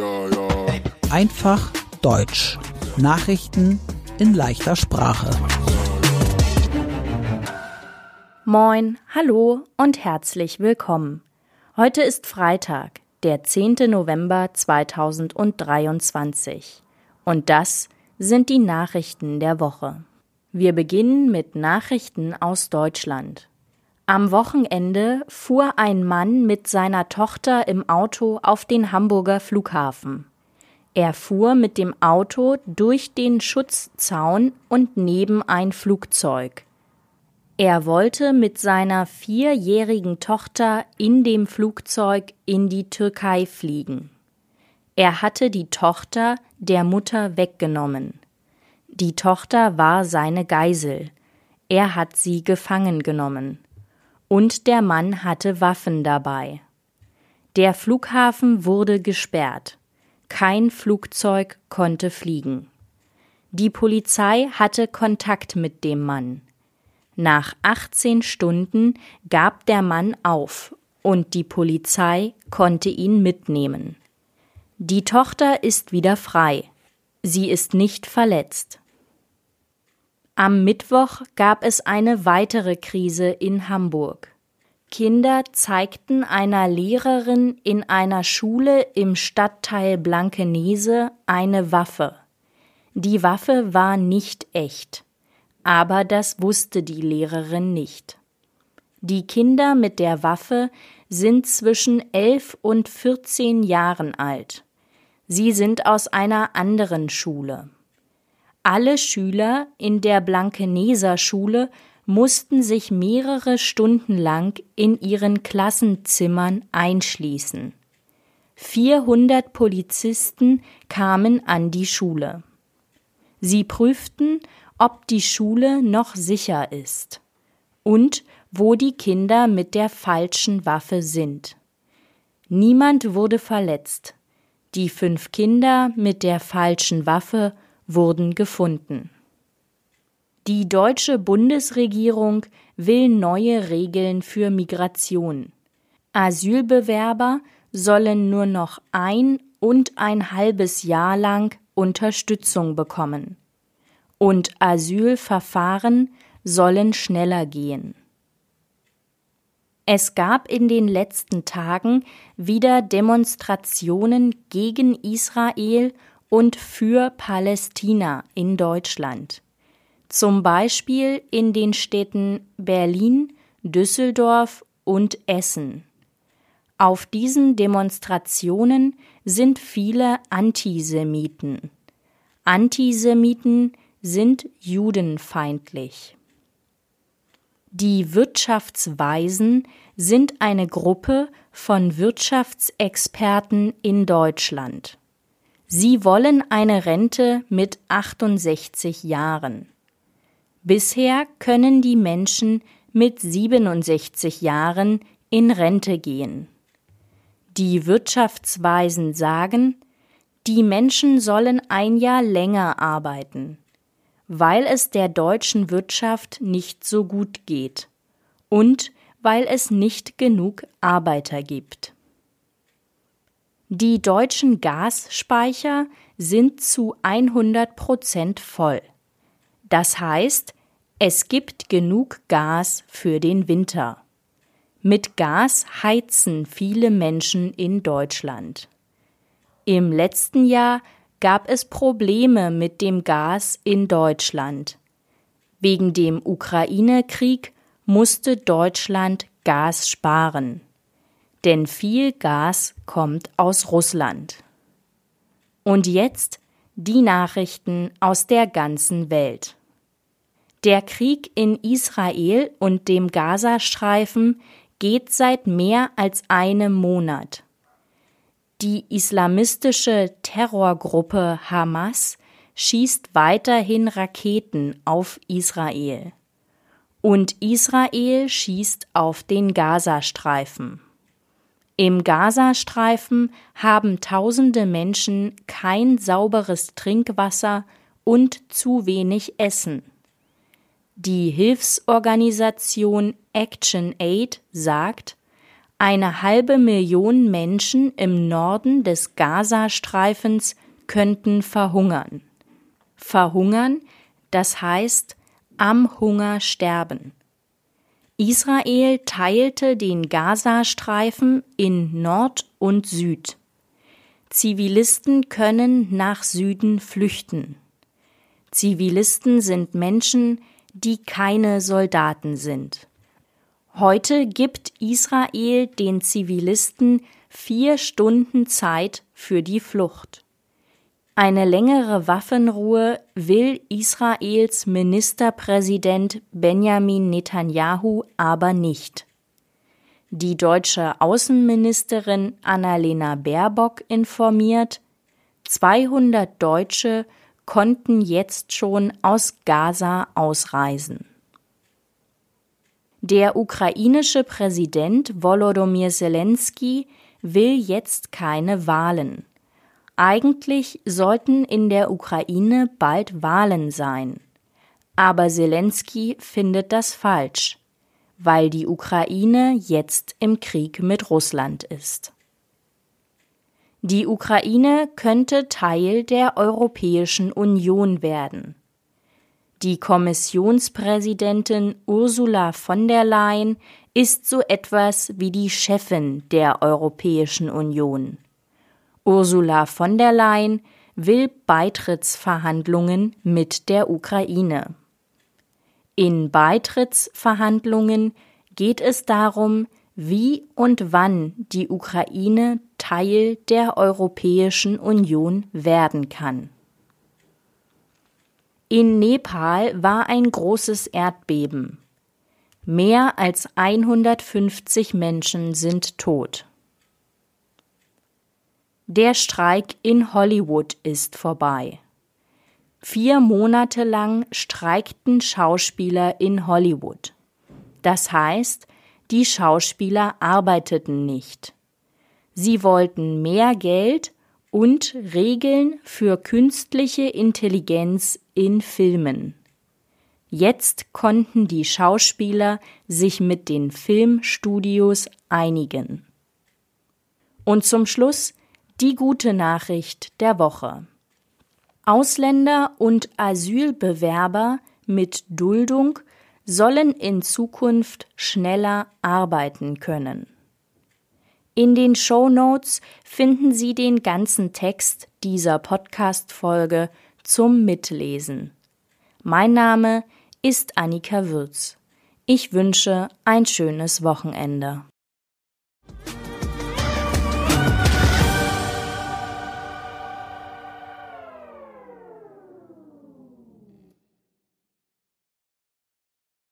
Ja, ja. Einfach Deutsch. Nachrichten in leichter Sprache. Moin, hallo und herzlich willkommen. Heute ist Freitag, der 10. November 2023. Und das sind die Nachrichten der Woche. Wir beginnen mit Nachrichten aus Deutschland. Am Wochenende fuhr ein Mann mit seiner Tochter im Auto auf den Hamburger Flughafen. Er fuhr mit dem Auto durch den Schutzzaun und neben ein Flugzeug. Er wollte mit seiner vierjährigen Tochter in dem Flugzeug in die Türkei fliegen. Er hatte die Tochter der Mutter weggenommen. Die Tochter war seine Geisel. Er hat sie gefangen genommen und der Mann hatte Waffen dabei. Der Flughafen wurde gesperrt. Kein Flugzeug konnte fliegen. Die Polizei hatte Kontakt mit dem Mann. Nach 18 Stunden gab der Mann auf und die Polizei konnte ihn mitnehmen. Die Tochter ist wieder frei. Sie ist nicht verletzt. Am Mittwoch gab es eine weitere Krise in Hamburg. Kinder zeigten einer Lehrerin in einer Schule im Stadtteil Blankenese eine Waffe. Die Waffe war nicht echt, aber das wusste die Lehrerin nicht. Die Kinder mit der Waffe sind zwischen elf und vierzehn Jahren alt. Sie sind aus einer anderen Schule. Alle Schüler in der Blankeneser Schule mussten sich mehrere Stunden lang in ihren Klassenzimmern einschließen. 400 Polizisten kamen an die Schule. Sie prüften, ob die Schule noch sicher ist und wo die Kinder mit der falschen Waffe sind. Niemand wurde verletzt. Die fünf Kinder mit der falschen Waffe wurden gefunden. Die deutsche Bundesregierung will neue Regeln für Migration. Asylbewerber sollen nur noch ein und ein halbes Jahr lang Unterstützung bekommen. Und Asylverfahren sollen schneller gehen. Es gab in den letzten Tagen wieder Demonstrationen gegen Israel und für Palästina in Deutschland. Zum Beispiel in den Städten Berlin, Düsseldorf und Essen. Auf diesen Demonstrationen sind viele Antisemiten. Antisemiten sind judenfeindlich. Die Wirtschaftsweisen sind eine Gruppe von Wirtschaftsexperten in Deutschland. Sie wollen eine Rente mit 68 Jahren. Bisher können die Menschen mit 67 Jahren in Rente gehen. Die Wirtschaftsweisen sagen, die Menschen sollen ein Jahr länger arbeiten, weil es der deutschen Wirtschaft nicht so gut geht und weil es nicht genug Arbeiter gibt. Die deutschen Gasspeicher sind zu 100 Prozent voll. Das heißt, es gibt genug Gas für den Winter. Mit Gas heizen viele Menschen in Deutschland. Im letzten Jahr gab es Probleme mit dem Gas in Deutschland. Wegen dem Ukraine-Krieg musste Deutschland Gas sparen denn viel Gas kommt aus Russland. Und jetzt die Nachrichten aus der ganzen Welt. Der Krieg in Israel und dem Gazastreifen geht seit mehr als einem Monat. Die islamistische Terrorgruppe Hamas schießt weiterhin Raketen auf Israel. Und Israel schießt auf den Gazastreifen. Im Gazastreifen haben tausende Menschen kein sauberes Trinkwasser und zu wenig Essen. Die Hilfsorganisation Action Aid sagt, Eine halbe Million Menschen im Norden des Gazastreifens könnten verhungern. Verhungern, das heißt am Hunger sterben. Israel teilte den Gazastreifen in Nord und Süd. Zivilisten können nach Süden flüchten. Zivilisten sind Menschen, die keine Soldaten sind. Heute gibt Israel den Zivilisten vier Stunden Zeit für die Flucht. Eine längere Waffenruhe will Israels Ministerpräsident Benjamin Netanyahu aber nicht. Die deutsche Außenministerin Annalena Baerbock informiert, 200 Deutsche konnten jetzt schon aus Gaza ausreisen. Der ukrainische Präsident Volodymyr Zelensky will jetzt keine Wahlen. Eigentlich sollten in der Ukraine bald Wahlen sein. Aber Zelensky findet das falsch, weil die Ukraine jetzt im Krieg mit Russland ist. Die Ukraine könnte Teil der Europäischen Union werden. Die Kommissionspräsidentin Ursula von der Leyen ist so etwas wie die Chefin der Europäischen Union. Ursula von der Leyen will Beitrittsverhandlungen mit der Ukraine. In Beitrittsverhandlungen geht es darum, wie und wann die Ukraine Teil der Europäischen Union werden kann. In Nepal war ein großes Erdbeben. Mehr als 150 Menschen sind tot. Der Streik in Hollywood ist vorbei. Vier Monate lang streikten Schauspieler in Hollywood. Das heißt, die Schauspieler arbeiteten nicht. Sie wollten mehr Geld und Regeln für künstliche Intelligenz in Filmen. Jetzt konnten die Schauspieler sich mit den Filmstudios einigen. Und zum Schluss die gute Nachricht der Woche. Ausländer und Asylbewerber mit Duldung sollen in Zukunft schneller arbeiten können. In den Show Notes finden Sie den ganzen Text dieser Podcast-Folge zum Mitlesen. Mein Name ist Annika Würz. Ich wünsche ein schönes Wochenende.